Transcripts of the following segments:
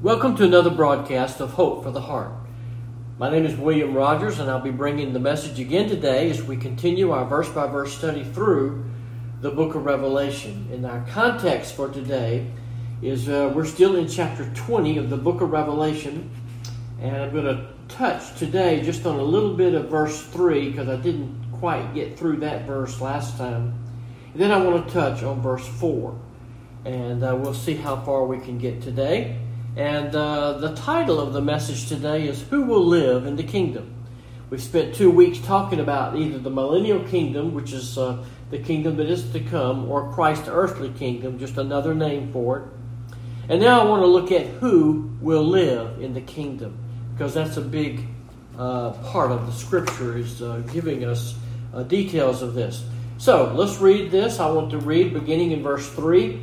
Welcome to another broadcast of Hope for the Heart. My name is William Rogers, and I'll be bringing the message again today as we continue our verse by verse study through the book of Revelation. And our context for today is uh, we're still in chapter 20 of the book of Revelation, and I'm going to touch today just on a little bit of verse 3 because I didn't quite get through that verse last time. And then I want to touch on verse 4, and uh, we'll see how far we can get today. And uh, the title of the message today is Who Will Live in the Kingdom? We've spent two weeks talking about either the millennial kingdom, which is uh, the kingdom that is to come, or Christ's earthly kingdom, just another name for it. And now I want to look at who will live in the kingdom, because that's a big uh, part of the scripture is uh, giving us uh, details of this. So let's read this. I want to read beginning in verse 3,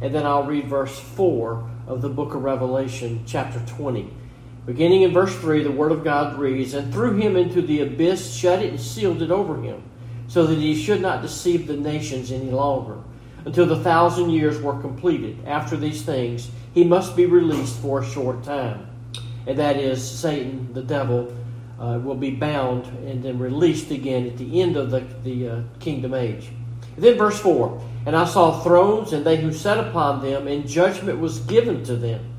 and then I'll read verse 4 of the book of Revelation, chapter 20. Beginning in verse 3, the Word of God reads, And threw him into the abyss, shut it, and sealed it over him, so that he should not deceive the nations any longer, until the thousand years were completed. After these things, he must be released for a short time. And that is, Satan, the devil, uh, will be bound and then released again at the end of the, the uh, kingdom age. And then verse 4 And I saw thrones, and they who sat upon them, and judgment was given to them.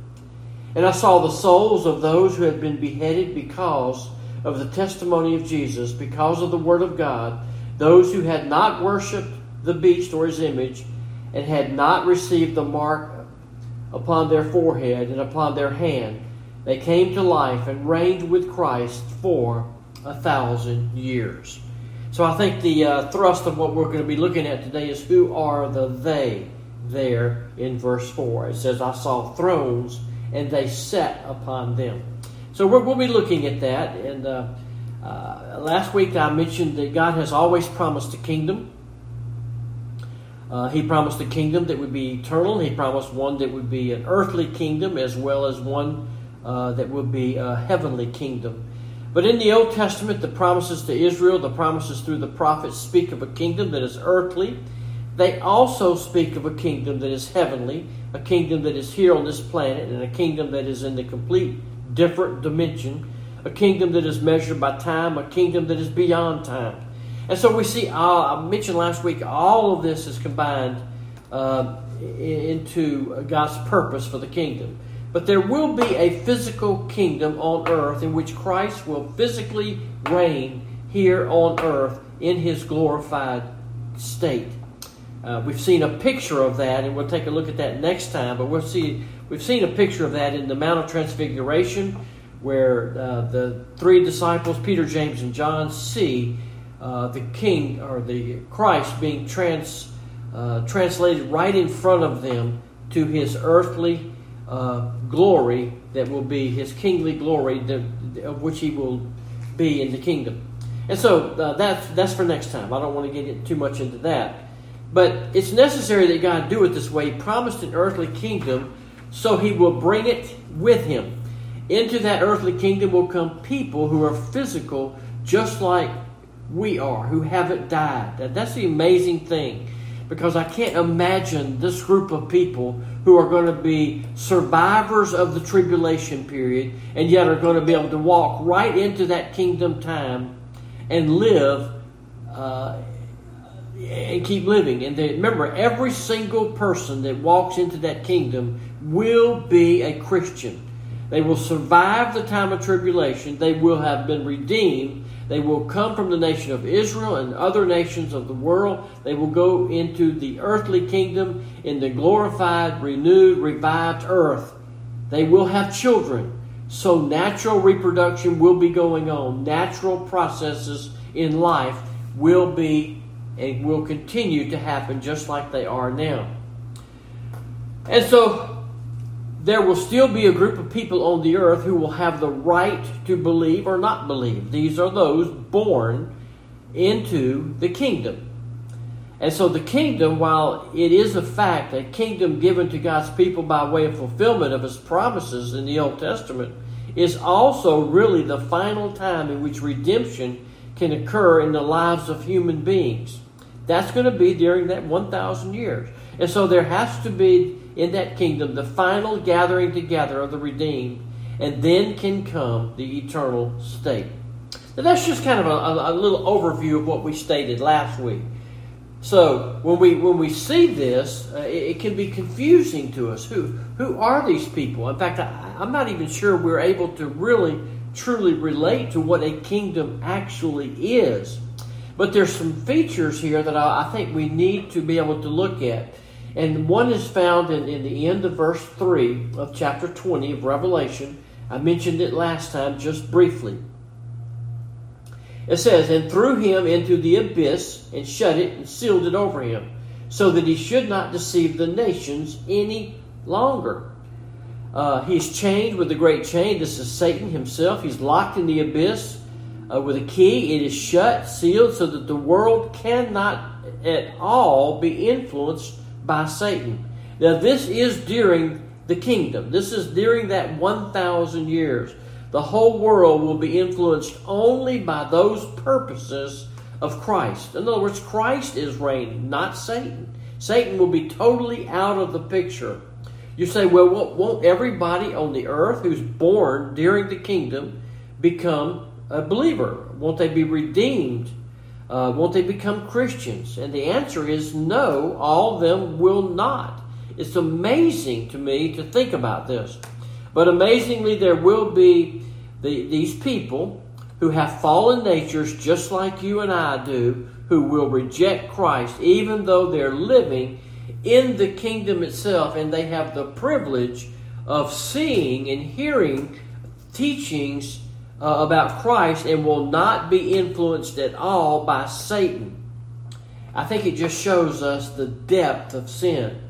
And I saw the souls of those who had been beheaded because of the testimony of Jesus, because of the word of God, those who had not worshipped the beast or his image, and had not received the mark upon their forehead and upon their hand. They came to life and reigned with Christ for a thousand years. So I think the uh, thrust of what we're going to be looking at today is who are the they there in verse 4. It says, I saw thrones and they sat upon them. So we will be looking at that. And uh, uh, last week I mentioned that God has always promised a kingdom. Uh, he promised a kingdom that would be eternal. He promised one that would be an earthly kingdom as well as one uh, that would be a heavenly kingdom. But in the Old Testament, the promises to Israel, the promises through the prophets speak of a kingdom that is earthly. They also speak of a kingdom that is heavenly, a kingdom that is here on this planet, and a kingdom that is in the complete different dimension, a kingdom that is measured by time, a kingdom that is beyond time. And so we see, uh, I mentioned last week, all of this is combined uh, into God's purpose for the kingdom. But there will be a physical kingdom on earth in which Christ will physically reign here on earth in his glorified state. Uh, we've seen a picture of that, and we'll take a look at that next time. But we'll see we've seen a picture of that in the Mount of Transfiguration, where uh, the three disciples, Peter, James, and John, see uh, the King or the Christ being trans uh, translated right in front of them to his earthly uh, glory that will be his kingly glory, of which he will be in the kingdom. And so uh, that's that's for next time. I don't want to get too much into that, but it's necessary that God do it this way. He promised an earthly kingdom, so He will bring it with Him. Into that earthly kingdom will come people who are physical, just like we are, who haven't died. That's the amazing thing because I can't imagine this group of people who are going to be survivors of the tribulation period and yet are going to be able to walk right into that kingdom time and live uh, and keep living. And they, remember, every single person that walks into that kingdom will be a Christian. They will survive the time of tribulation. They will have been redeemed they will come from the nation of Israel and other nations of the world. They will go into the earthly kingdom in the glorified, renewed, revived earth. They will have children. So natural reproduction will be going on. Natural processes in life will be and will continue to happen just like they are now. And so there will still be a group of people on the earth who will have the right to believe or not believe. These are those born into the kingdom. And so the kingdom, while it is a fact, a kingdom given to God's people by way of fulfillment of his promises in the Old Testament, is also really the final time in which redemption can occur in the lives of human beings. That's going to be during that 1,000 years. And so there has to be in that kingdom the final gathering together of the redeemed, and then can come the eternal state. Now that's just kind of a, a, little overview of what we stated last week. So when we when we see this, uh, it, it, can be confusing to us. Who who are these people? In fact, I, I'm not even sure we're able to really truly relate to what a kingdom actually is. But there's some features here that I, I think we need to be able to look at. And one is found in, in the end of verse 3 of chapter 20 of Revelation. I mentioned it last time just briefly. It says, And threw him into the abyss, and shut it, and sealed it over him, so that he should not deceive the nations any longer. Uh, he's chained with a great chain. This is Satan himself. He's locked in the abyss uh, with a key. It is shut, sealed, so that the world cannot at all be influenced by Satan. Now, this is during the kingdom. This is during that 1,000 years. The whole world will be influenced only by those purposes of Christ. In other words, Christ is reigning, not Satan. Satan will be totally out of the picture. You say, well, won't everybody on the earth who's born during the kingdom become a believer? Won't they be redeemed? Uh, won't they become Christians? And the answer is no, all of them will not. It's amazing to me to think about this. But amazingly, there will be the, these people who have fallen natures just like you and I do, who will reject Christ even though they're living in the kingdom itself, and they have the privilege of seeing and hearing teachings uh, about Christ and will not be influenced at all by Satan. I think it just shows us the depth of sin.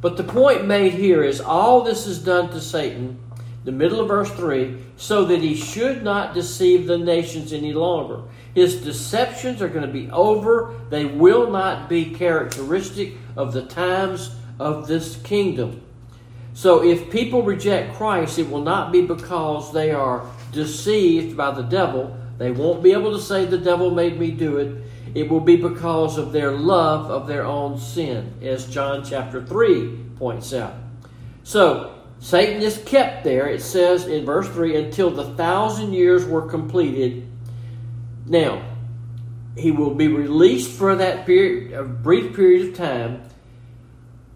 But the point made here is all this is done to Satan, the middle of verse 3, so that he should not deceive the nations any longer. His deceptions are going to be over. They will not be characteristic of the times of this kingdom. So if people reject Christ, it will not be because they are deceived by the devil. They won't be able to say, The devil made me do it. It will be because of their love of their own sin, as John chapter 3 points out. So, Satan is kept there, it says in verse 3, until the thousand years were completed now, he will be released for that period, a brief period of time.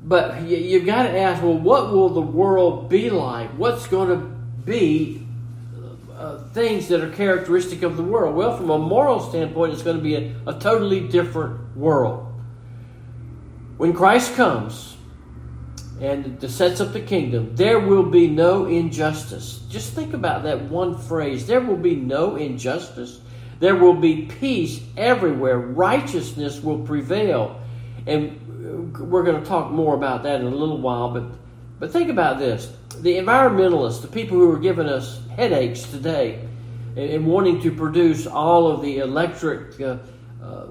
But you've got to ask, well, what will the world be like? What's going to be uh, things that are characteristic of the world? Well, from a moral standpoint, it's going to be a, a totally different world. When Christ comes and sets up the kingdom, there will be no injustice. Just think about that one phrase. There will be no injustice. There will be peace everywhere. Righteousness will prevail. And we're going to talk more about that in a little while. But, but think about this the environmentalists, the people who are giving us headaches today and, wanting to produce all of the electric uh, uh,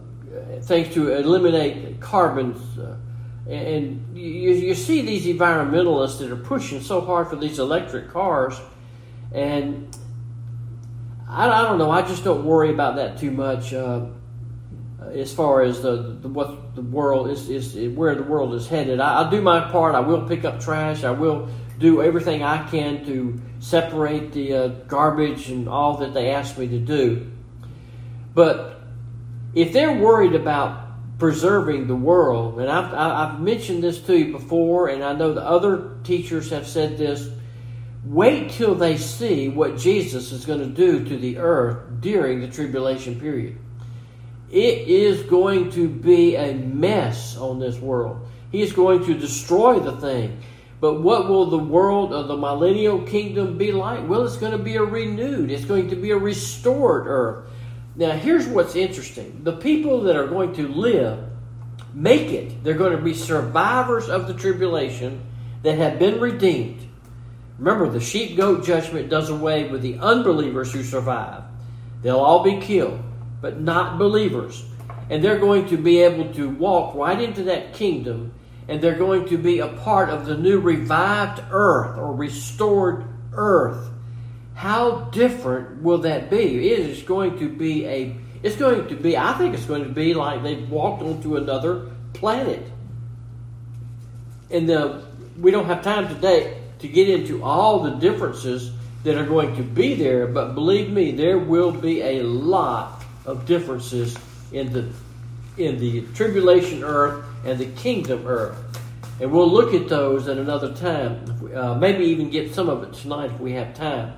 things to eliminate carbon. Uh, and you, you see these environmentalists that are pushing so hard for these electric cars, and I, I don't know. I just don't worry about that too much. Uh, as far as the, the, what the world is, is where the world is headed, I, I do my part. I will pick up trash. I will do everything I can to separate the uh, garbage and all that they ask me to do. But if they're worried about preserving the world, and I've, I've mentioned this to you before, and I know the other teachers have said this Wait till they see what Jesus is going to do to the earth during the tribulation period. It is going to be a mess on this world. He is going to destroy the thing. But what will the world of the millennial kingdom be like? Well, it's going to be a renewed, it's going to be a restored earth. Now, here's what's interesting the people that are going to live, make it, they're going to be survivors of the tribulation that have been redeemed. Remember, the sheep goat judgment does away with the unbelievers who survive. They'll all be killed, but not believers. And they're going to be able to walk right into that kingdom, and they're going to be a part of the new revived earth or restored earth. How different will that be? It is going to be a, it's going to be, I think it's going to be like they've walked onto another planet. And the we don't have time today to get into all the differences that are going to be there, but believe me, there will be a lot of differences in the in the tribulation earth and the kingdom earth. And we'll look at those at another time. Uh, maybe even get some of it tonight if we have time.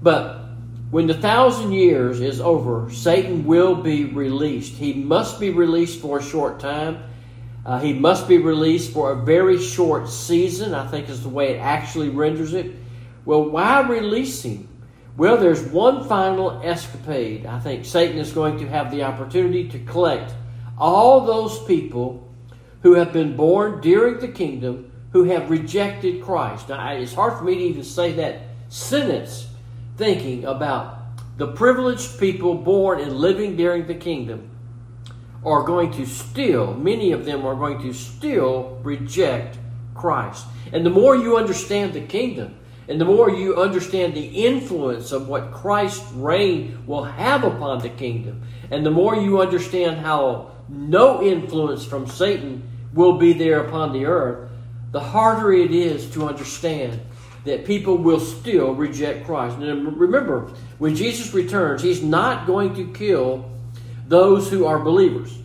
But when the thousand years is over, Satan will be released. He must be released for a short time. Uh, he must be released for a very short season, I think is the way it actually renders it. Well, why release him? Well, there's one final escapade. I think Satan is going to have the opportunity to collect all those people who have been born during the kingdom who have rejected Christ. Now, it's hard for me to even say that sentence thinking about the privileged people born and living during the kingdom are going to still, many of them are going to still reject Christ. And the more you understand the kingdom, and the more you understand the influence of what Christ's reign will have upon the kingdom, and the more you understand how no influence from Satan will be there upon the earth, the harder it is to understand that people will still reject Christ. And remember, when Jesus returns, he's not going to kill those who are believers.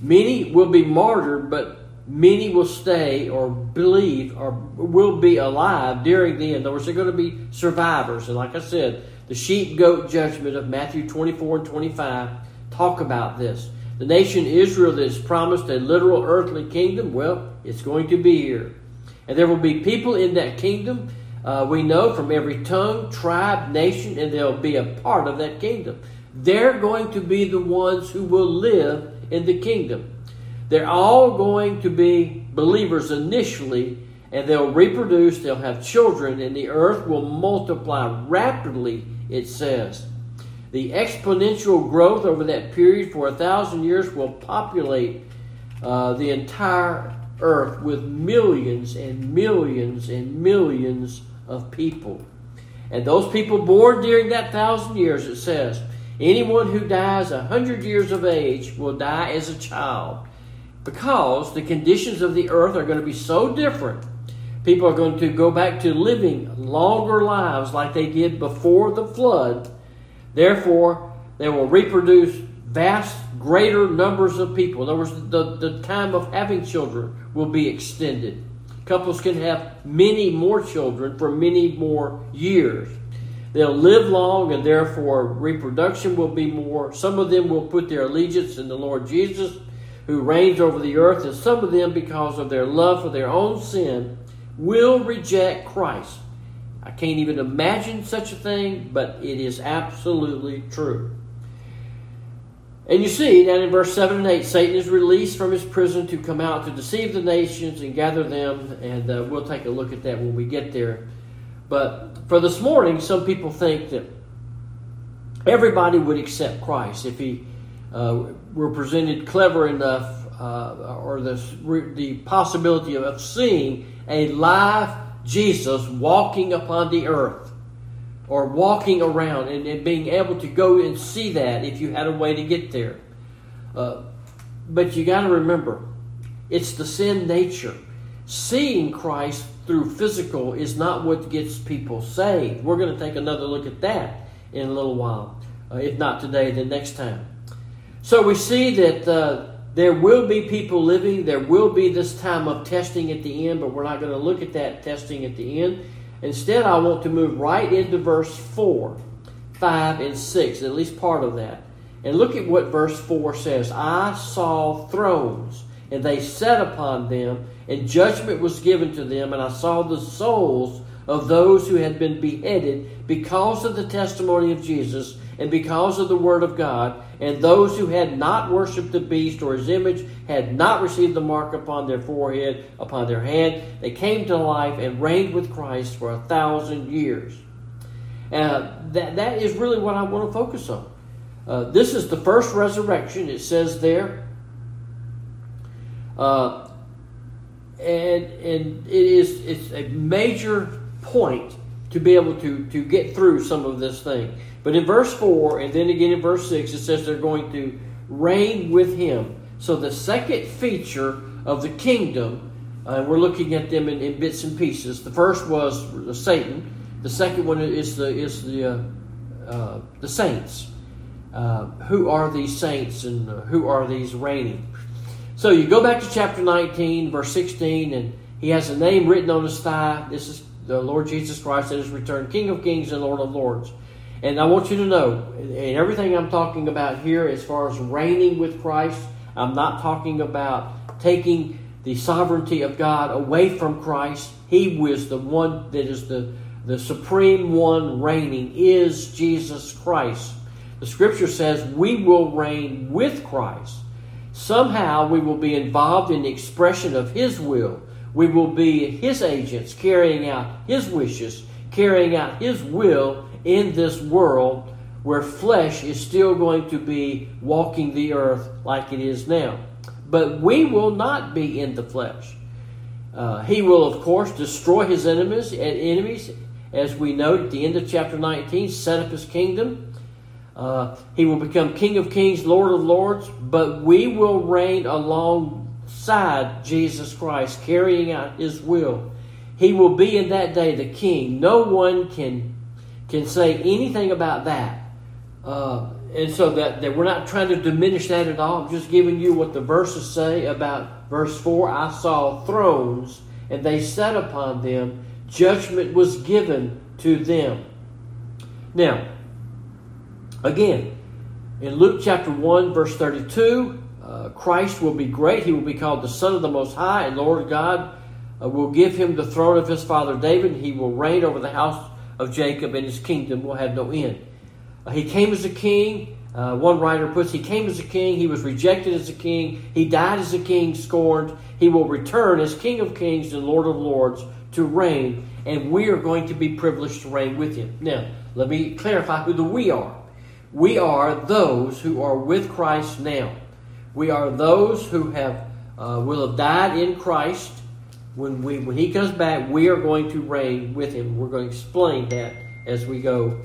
Many will be martyred, but many will stay or believe or will be alive during the end. In other words, they're going to be survivors. And like I said, the sheep goat judgment of Matthew 24 and 25 talk about this. The nation Israel that is promised a literal earthly kingdom, well, it's going to be here. And there will be people in that kingdom, uh, we know, from every tongue, tribe, nation, and they'll be a part of that kingdom. They're going to be the ones who will live in the kingdom. They're all going to be believers initially, and they'll reproduce, they'll have children, and the earth will multiply rapidly, it says. The exponential growth over that period for a thousand years will populate uh, the entire earth with millions and millions and millions of people. And those people born during that thousand years, it says, anyone who dies a hundred years of age will die as a child because the conditions of the earth are going to be so different. People are going to go back to living longer lives like they did before the flood. Therefore, they will reproduce vast, greater numbers of people. In other words, the, the time of having children will be extended. Couples can have many more children for many more years. They'll live long and therefore reproduction will be more. Some of them will put their allegiance in the Lord Jesus who reigns over the earth, and some of them, because of their love for their own sin, will reject Christ. I can't even imagine such a thing, but it is absolutely true. And you see down in verse 7 and 8, Satan is released from his prison to come out to deceive the nations and gather them, and uh, we'll take a look at that when we get there. But for this morning, some people think that everybody would accept Christ if he uh, were presented clever enough, uh, or the, the possibility of seeing a live Jesus walking upon the earth or walking around and, and, being able to go and see that if you had a way to get there. Uh, but you got to remember, it's the sin nature. Seeing Christ through physical is not what gets people saved. We're going to take another look at that in a little while. Uh, if not today, then next time. So we see that uh, there will be people living, there will be this time of testing at the end, but we're not going to look at that testing at the end. Instead, I want to move right into verse 4, 5, and 6, at least part of that. And look at what verse 4 says I saw thrones, and they sat upon them, and judgment was given to them, and I saw the souls of those who had been beheaded because of the testimony of Jesus and because of the word of God, and those who had not worshipped the beast or his image had not received the mark upon their forehead, upon their hand, they came to life and reigned with Christ for a thousand years. Uh, that, that is really what I want to focus on. Uh, this is the first resurrection, it says there. Uh, and and it is it's a major point to be able to, to get through some of this thing. But in verse 4 and then again in verse 6, it says they're going to reign with him. So the second feature of the kingdom Uh, we're looking at them in, in, bits and pieces. The first was Satan. The second one is the is the uh, uh, the saints. Uh, who are these saints and uh, who are these reigning? So you go back to chapter 19, verse 16, and he has a name written on his thigh. This is the Lord Jesus Christ that is returned, King of Kings and Lord of Lords. And I want you to know, and everything I'm talking about here, as far as reigning with Christ, I'm not talking about taking the sovereignty of God away from Christ. He was the one that is the, the supreme one reigning, is Jesus Christ. The scripture says we will reign with Christ. Somehow we will be involved in the expression of His will. We will be His agents, carrying out His wishes, carrying out His will in this world where flesh is still going to be walking the earth like it is now. But we will not be in the flesh. Uh, he will, of course, destroy his enemies and enemies, as we note at the end of chapter 19, set up his kingdom. Uh, he will become King of Kings, Lord of Lords, but we will reign alongside Jesus Christ, carrying out his will. He will be in that day the king. No one can can say anything about that. Uh, and so that, that we're not trying to diminish that at all. I'm just giving you what the verses say about verse 4 I saw thrones, and they sat upon them, judgment was given to them. Now, again, in Luke chapter 1, verse 32, uh, Christ will be great. He will be called the Son of the Most High, and Lord God uh, will give him the throne of his father David. He will reign over the house of Jacob, and his kingdom will have no end. Uh, he came as a king. Uh, one writer puts, He came as a king. He was rejected as a king. He died as a king, scorned. He will return as King of kings and Lord of lords to reign, and we are going to be privileged to reign with him. Now, let me clarify who the we are. We are those who are with Christ now. We are those who have uh, will have died in Christ when we when he comes back, we are going to reign with him. We're going to explain that as we go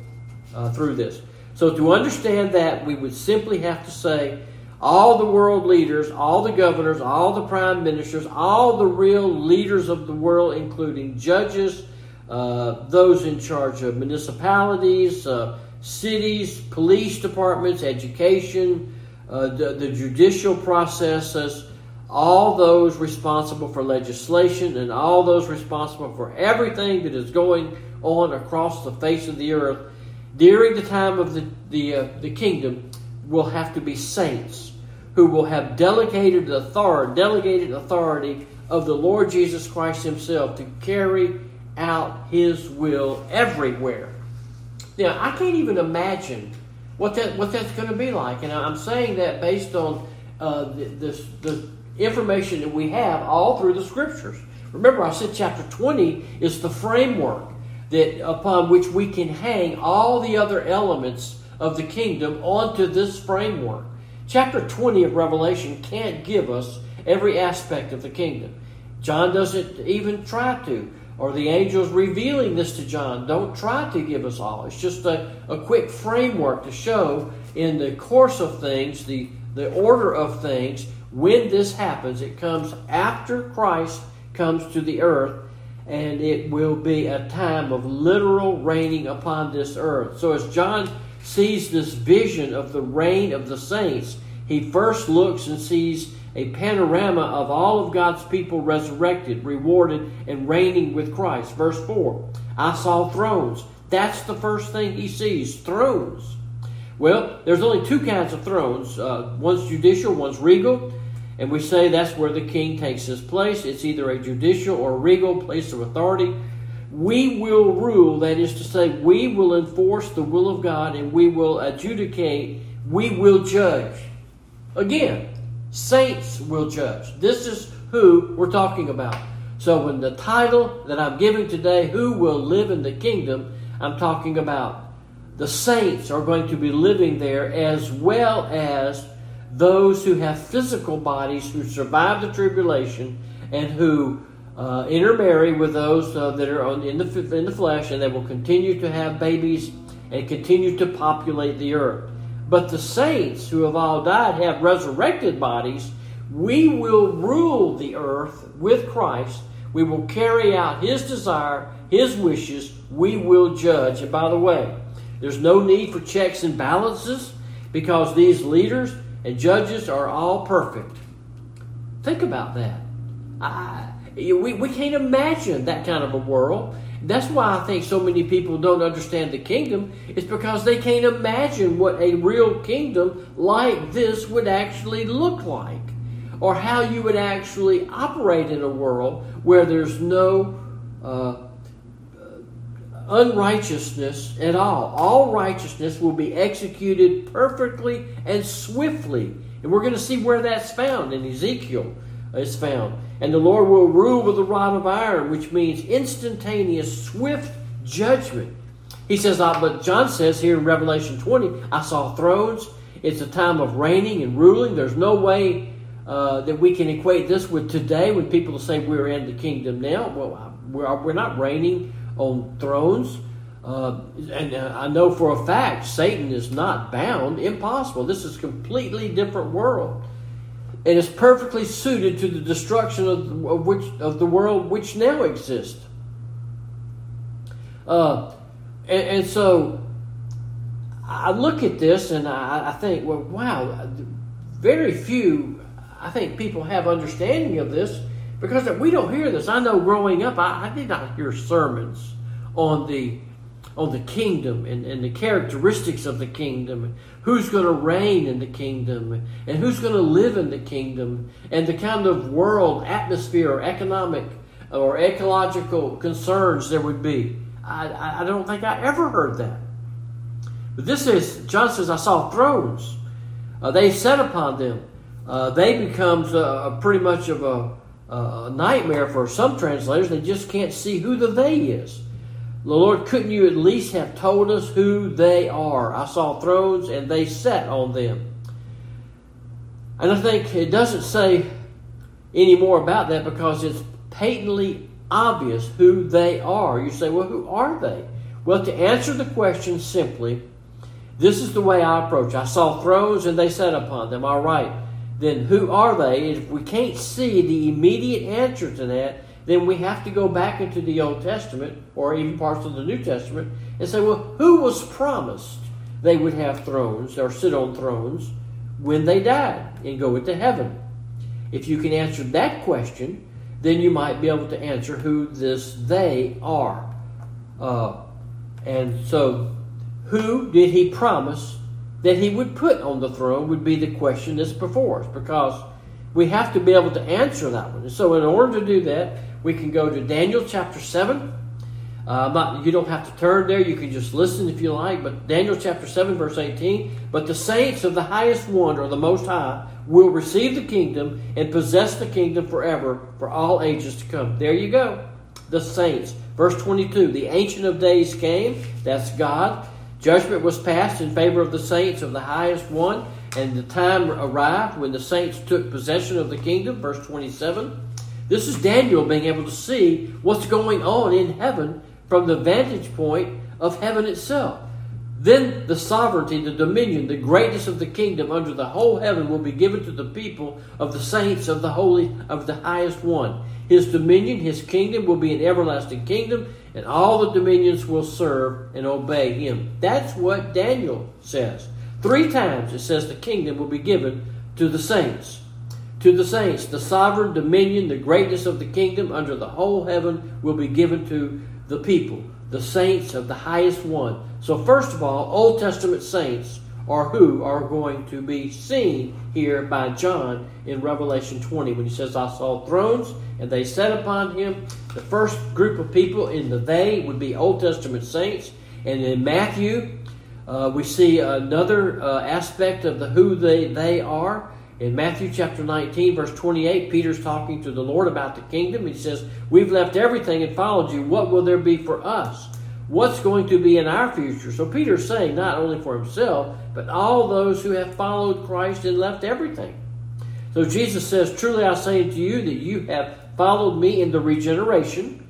uh, through this. So to understand that, we would simply have to say all the world leaders, all the governors, all the prime ministers, all the real leaders of the world, including judges, uh, those in charge of municipalities, uh, cities, police departments, education, uh, the, the judicial processes all those responsible for legislation and all those responsible for everything that is going on across the face of the earth during the time of the, the, uh, the kingdom will have to be saints who will have delegated authority, delegated authority of the Lord Jesus Christ Himself to carry out His will everywhere. Now, I can't even imagine what that what that's going to be like, and I'm saying that based on uh, the, information that we have all through the scriptures. Remember, I said chapter 20 is the framework that upon which we can hang all the other elements of the kingdom onto this framework. Chapter 20 of Revelation can't give us every aspect of the kingdom. John doesn't even try to, or the angels revealing this to John don't try to give us all. It's just a, a quick framework to show in the course of things, the, the order of things, when this happens, it comes after Christ comes to the earth, and it will be a time of literal reigning upon this earth. So, as John sees this vision of the reign of the saints, he first looks and sees a panorama of all of God's people resurrected, rewarded, and reigning with Christ. Verse 4 I saw thrones. That's the first thing he sees thrones. Well, there's only two kinds of thrones uh, one's judicial, one's regal. And we say that's where the king takes his place. It's either a judicial or regal place of authority. We will rule, that is to say, we will enforce the will of God and we will adjudicate, we will judge. Again, saints will judge. This is who we're talking about. So, when the title that I'm giving today, Who Will Live in the Kingdom, I'm talking about the saints are going to be living there as well as those who have physical bodies who survive the tribulation and who uh, intermarry with those uh, that are on, in, the, in the flesh, and they will continue to have babies and continue to populate the earth. But the saints who have all died have resurrected bodies We will rule the earth with Christ. We will carry out His desire, His wishes. We will judge. And by the way, there's no need for checks and balances because these leaders and judges are all perfect. Think about that. We, we can't imagine that kind of a world. That's why I think so many people don't understand the kingdom. It's because they can't imagine what a real kingdom like this would actually look like, or how you would actually operate in a world where there's no uh, unrighteousness at all. All righteousness will be executed perfectly and swiftly. And we're going to see where that's found in Ezekiel. It's found. And the Lord will rule with a rod of iron, which means instantaneous, swift judgment. He says, uh, but John says here in Revelation 20, I saw thrones. It's a time of reigning and ruling. There's no way uh, that we can equate this with today when people say we're in the kingdom now. Well, we're, we're not reigning on thrones. Uh, and uh, I know for a fact Satan is not bound. Impossible. This is a completely different world and is perfectly suited to the destruction of, of which of the world which now exists. Uh, and, and, so I look at this and I, I, think, well, wow, very few, I think people have understanding of this because we don't hear this. I know growing up, I, I did not hear sermons on the on the kingdom and, and the characteristics of the kingdom, who's going to reign in the kingdom, and who's going to live in the kingdom, and the kind of world, atmosphere, or economic or ecological concerns there would be. I, I don't think I ever heard that. But this is, John says, I saw thrones. Uh, they sat upon them. Uh, they becomes pretty much of a, a, nightmare for some translators. They just can't see who the they is. The Lord, couldn't you at least have told us who they are? I saw thrones and they sat on them. And I think it doesn't say any more about that because it's patently obvious who they are. You say, well, who are they? Well, to answer the question simply, this is the way I approach. I saw thrones and they sat upon them. All right. Then who are they? If we can't see the immediate answer to that, then we have to go back into the Old Testament or even parts of the New Testament and say, well, who was promised they would have thrones or sit on thrones when they died and go into heaven? If you can answer that question, then you might be able to answer who this they are. Uh, and so, who did he promise that he would put on the throne would be the question that's before us because we have to be able to answer that one. And so, in order to do that, we can go to Daniel chapter 7. Uh, you don't have to turn there. You can just listen if you like. But Daniel chapter 7, verse 18. But the saints of the highest one, or the Most High, will receive the kingdom and possess the kingdom forever for all ages to come. There you go. The saints. Verse 22. The Ancient of Days came. That's God. Judgment was passed in favor of the saints of the highest one. And the time arrived when the saints took possession of the kingdom. Verse 27. This is Daniel being able to see what's going on in heaven from the vantage point of heaven itself. Then the sovereignty, the dominion, the greatness of the kingdom under the whole heaven will be given to the people of the saints of the holy of the highest one. His dominion, his kingdom will be an everlasting kingdom, and all the dominions will serve and obey him. That's what Daniel says. Three times it says the kingdom will be given to the saints to the saints. The sovereign dominion, the greatness of the kingdom under the whole heaven will be given to the people, the saints of the highest one. So, first of all, Old Testament saints are who are going to be seen here by John in Revelation 20 when he says, I saw thrones and they sat upon him. The first group of people in the they would be Old Testament saints. And in Matthew, uh, we see another uh, aspect of the who they, they are. In Matthew chapter 19, verse 28, Peter's talking to the Lord about the kingdom. He says, We've left everything and followed you. What will there be for us? What's going to be in our future? So Peter's saying not only for himself, but all those who have followed Christ and left everything. So Jesus says, Truly I say to you that you have followed me in the regeneration.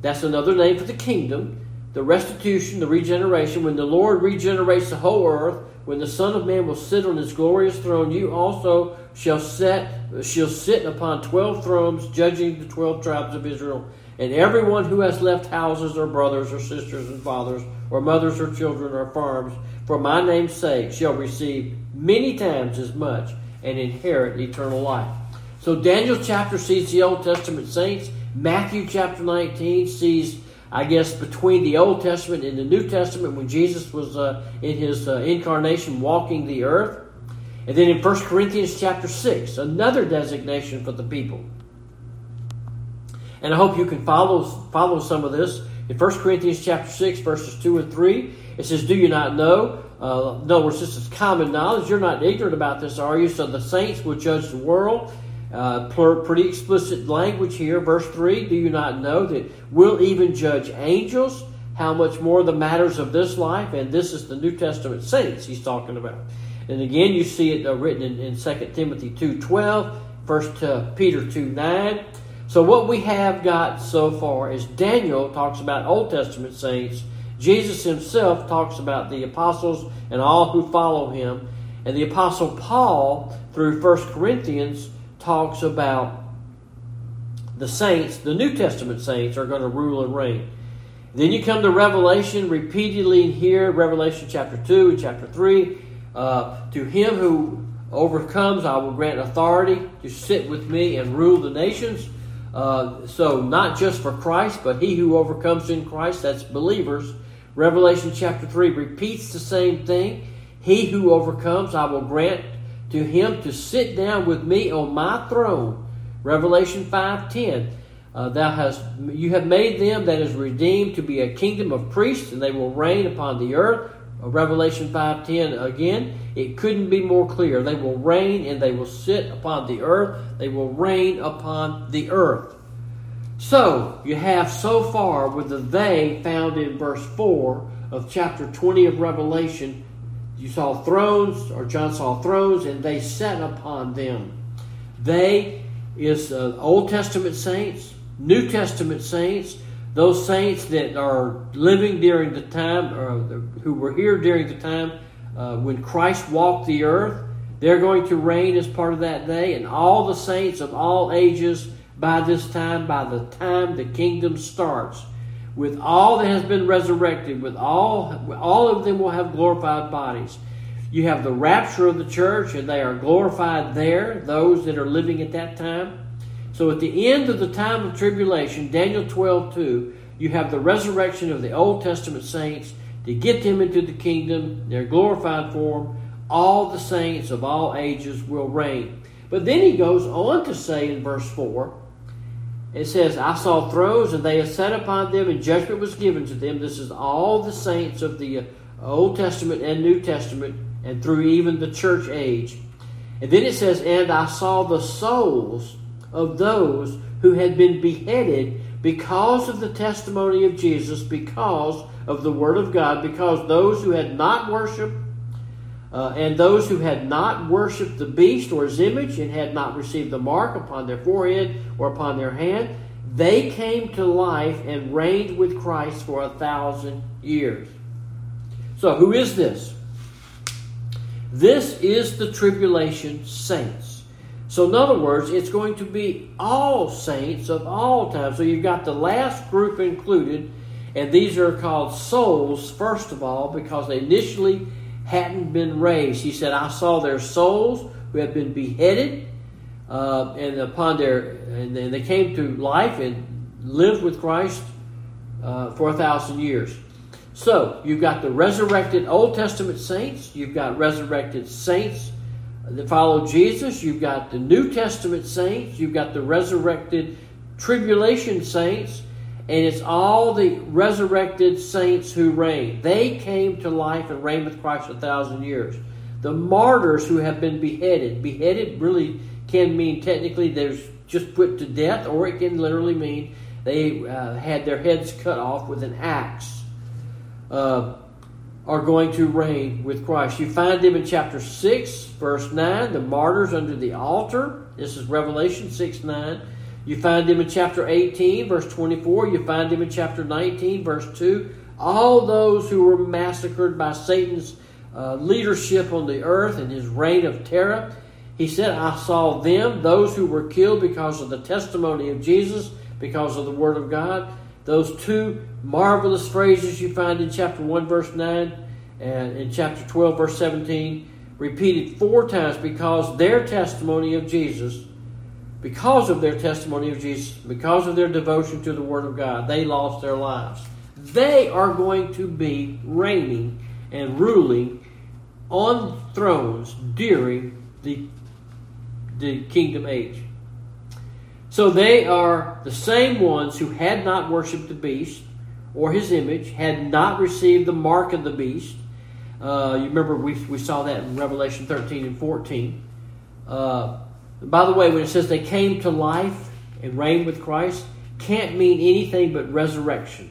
That's another name for the kingdom. The restitution, the regeneration. When the Lord regenerates the whole earth, when the Son of Man will sit on his glorious throne, you also shall set shall sit upon twelve thrones, judging the twelve tribes of Israel. And everyone who has left houses or brothers or sisters and fathers or mothers or children or farms for my name's sake shall receive many times as much and inherit eternal life. So Daniel chapter sees the Old Testament saints. Matthew chapter 19 sees, I guess, between the Old Testament and the New Testament when Jesus was uh, in his uh, incarnation walking the earth. And then in 1 Corinthians chapter 6, another designation for the people. And I hope you can follow, follow some of this. In 1 Corinthians chapter 6, verses 2 and 3, it says, Do you not know? Uh, in other words, this is common knowledge. You're not ignorant about this, are you? So the saints will judge the world uh, pretty explicit language here. Verse 3 Do you not know that we'll even judge angels? How much more the matters of this life? And this is the New Testament saints he's talking about. And again, you see it uh, written in, in 2 Timothy 2.12, 1 uh, Peter 2.9. So what we have got so far is Daniel talks about Old Testament saints. Jesus himself talks about the apostles and all who follow him. And the apostle Paul, through 1 Corinthians, talks about the saints, the New Testament saints, are going to rule and reign. Then you come to Revelation, repeatedly here, Revelation chapter 2 and chapter 3. Uh, to him who overcomes, I will grant authority to sit with me and rule the nations. Uh, so, not just for Christ, but he who overcomes in Christ, that's believers. Revelation chapter 3 repeats the same thing. He who overcomes, I will grant to him to sit down with me on my throne. Revelation 5:10. Uh, thou hast you have made them that is redeemed to be a kingdom of priests, and they will reign upon the earth. Uh, Revelation 5:10 again. It couldn't be more clear. They will reign and they will sit upon the earth. They will reign upon the earth. So you have so far with the they found in verse 4 of chapter 20 of Revelation you saw thrones, or John saw thrones, and they sat upon them. They is uh, Old Testament saints, New Testament saints, those saints that are living during the time, or the, who were here during the time uh, when Christ walked the earth. They're going to reign as part of that day, and all the saints of all ages by this time, by the time the kingdom starts with all that has been resurrected, with all all of them will have glorified bodies. You have the rapture of the church, and they are glorified there, those that are living at that time. So at the end of the time of tribulation, Daniel 12 2, you have the resurrection of the Old Testament saints to get them into the kingdom, their glorified form. All the saints of all ages will reign. But then he goes on to say in verse 4 it says, I saw thrones, and they sat upon them, and judgment was given to them. This is all the saints of the uh, Old Testament and New Testament, and through even the church age. And then it says, And I saw the souls of those who had been beheaded because of the testimony of Jesus, because of the Word of God, because those who had not worshiped uh, and those who had not worshipped the beast or his image and had not received the mark upon their forehead or upon their hand, they came to life and reigned with Christ for a thousand years. So, who is this? This is the tribulation saints. So, in other words, it's going to be all saints of all time. So, you've got the last group included, and these are called souls, first of all, because they initially hadn't been raised. He said, I saw their souls who had been beheaded, uh, and upon their and they came to life and lived with Christ uh, for a thousand years. So you've got the resurrected Old Testament saints, you've got resurrected saints that follow Jesus, you've got the New Testament saints, you've got the resurrected tribulation saints, and it's all the resurrected saints who reign. They came to life and reigned with Christ a thousand years. The martyrs who have been beheaded, beheaded really can mean technically they're just put to death, or it can literally mean they uh, had their heads cut off with an axe, uh, are going to reign with Christ. You find them in chapter 6, verse 9, the martyrs under the altar. This is Revelation 6 9. You find him in chapter 18, verse 24. You find him in chapter 19, verse 2. All those who were massacred by Satan's uh, leadership on the earth and his reign of terror. He said, I saw them, those who were killed because of the testimony of Jesus, because of the Word of God. Those two marvelous phrases you find in chapter 1, verse 9, and in chapter 12, verse 17, repeated four times because their testimony of Jesus, because of their testimony of Jesus, because of their devotion to the Word of God, they lost their lives. They are going to be reigning and ruling on thrones during the the kingdom age. So they are the same ones who had not worshipped the beast or his image, had not received the mark of the beast. Uh, you remember we, we saw that in Revelation 13 and 14. Uh, by the way, when it says they came to life and reigned with Christ, can't mean anything but resurrection.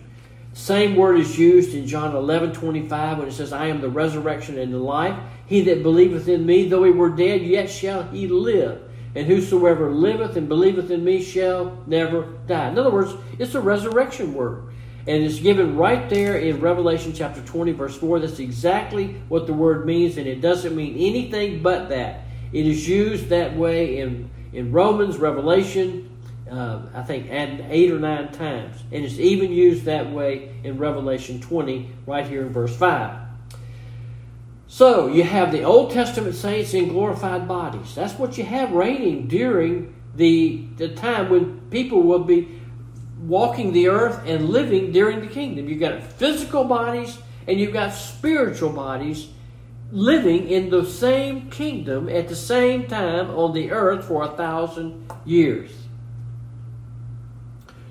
Same word is used in John 11 25 when it says, I am the resurrection and the life. He that believeth in me, though he were dead, yet shall he live. And whosoever liveth and believeth in me shall never die. In other words, it's a resurrection word. And it's given right there in Revelation chapter 20, verse 4. That's exactly what the word means, and it doesn't mean anything but that. It is used that way in, in Romans, Revelation, uh, I think, eight or nine times. And it's even used that way in Revelation 20, right here in verse 5. So you have the Old Testament saints in glorified bodies. That's what you have reigning during the, the time when people will be walking the earth and living during the kingdom. You've got physical bodies and you've got spiritual bodies living in the same kingdom at the same time on the earth for a thousand years.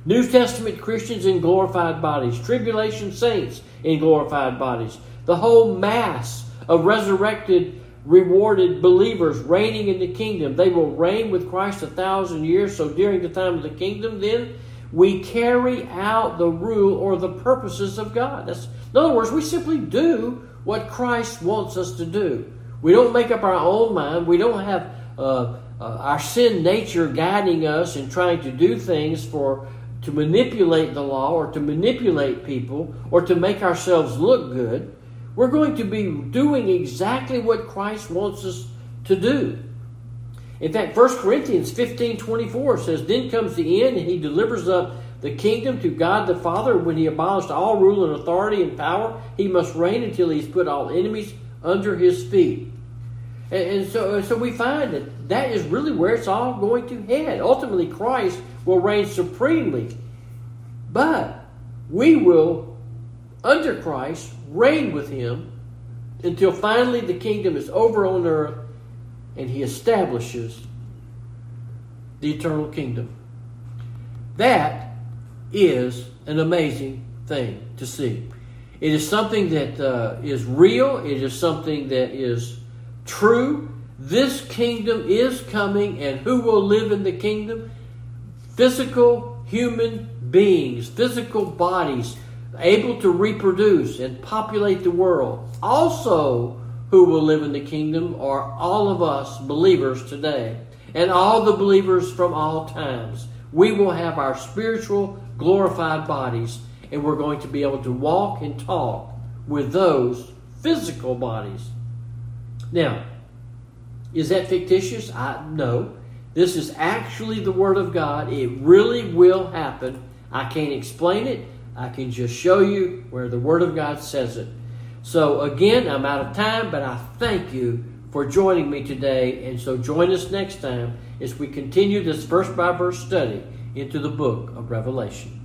New Testament Christians in glorified bodies, tribulation saints in glorified bodies, the whole mass of resurrected, rewarded believers reigning in the kingdom. They will reign with Christ a thousand years. So during the time of the kingdom, then we carry out the rule or the purposes of God. That's, in other words, we simply do what Christ wants us to do. We don't make up our own mind. We don't have uh, uh, our sin nature guiding us and trying to do things for to manipulate the law or to manipulate people or to make ourselves look good. We're going to be doing exactly what Christ wants us to do. In fact, 1 Corinthians 15 24 says, Then comes the end, and he delivers up the kingdom to God the Father. When he abolished all rule and authority and power, he must reign until he's put all enemies under his feet. And, and so, uh, so we find that that is really where it's all going to head. Ultimately, Christ will reign supremely. But we will, under Christ, reign with him until finally the kingdom is over on earth and he establishes the eternal kingdom. That is an amazing thing to see. It is something that uh, is real, it is something that is true. This kingdom is coming, and who will live in the kingdom? Physical human beings, physical bodies, able to reproduce and populate the world. Also, who will live in the kingdom are all of us believers today and all the believers from all times. We will have our spiritual glorified bodies and we're going to be able to walk and talk with those physical bodies. Now, is that fictitious? I no. This is actually the word of God. It really will happen. I can't explain it. I can just show you where the word of God says it. So, again, I'm out of time, but I thank you for joining me today. And so, join us next time as we continue this verse by verse study into the book of Revelation.